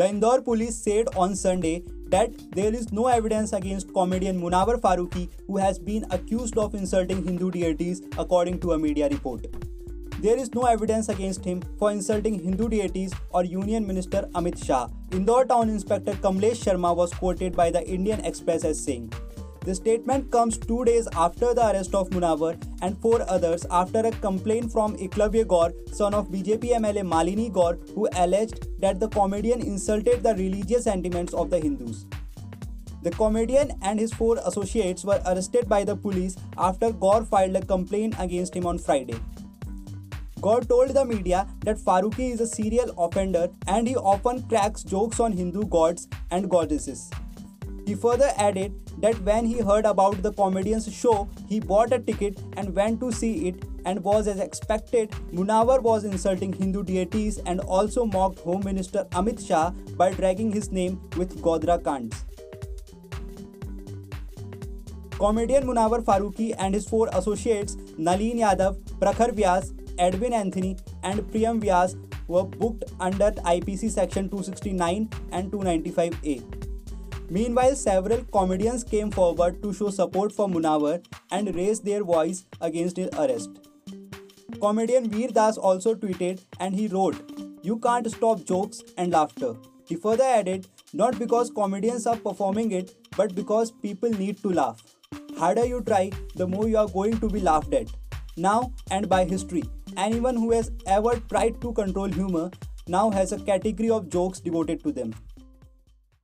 The Indore police said on Sunday that there is no evidence against comedian Munawar Farooqi, who has been accused of insulting Hindu deities, according to a media report. There is no evidence against him for insulting Hindu deities or Union Minister Amit Shah. Indore Town Inspector Kamlesh Sharma was quoted by the Indian Express as saying, the statement comes two days after the arrest of Munawar and four others after a complaint from Eklavya Gaur, son of BJP MLA Malini Gaur, who alleged that the comedian insulted the religious sentiments of the Hindus. The comedian and his four associates were arrested by the police after Gaur filed a complaint against him on Friday. Gaur told the media that Farooqi is a serial offender and he often cracks jokes on Hindu gods and goddesses. He further added that when he heard about the comedian's show, he bought a ticket and went to see it and was as expected. Munawar was insulting Hindu deities and also mocked Home Minister Amit Shah by dragging his name with Godhra Kands. Comedian Munawar Farooqi and his four associates Nalin Yadav, Prakhar Vyas, Edwin Anthony, and Priyam Vyas were booked under IPC section 269 and 295A. Meanwhile, several comedians came forward to show support for Munawar and raise their voice against his arrest. Comedian Veer Das also tweeted and he wrote, You can't stop jokes and laughter. He further added, Not because comedians are performing it, but because people need to laugh. Harder you try, the more you are going to be laughed at. Now and by history, anyone who has ever tried to control humor now has a category of jokes devoted to them.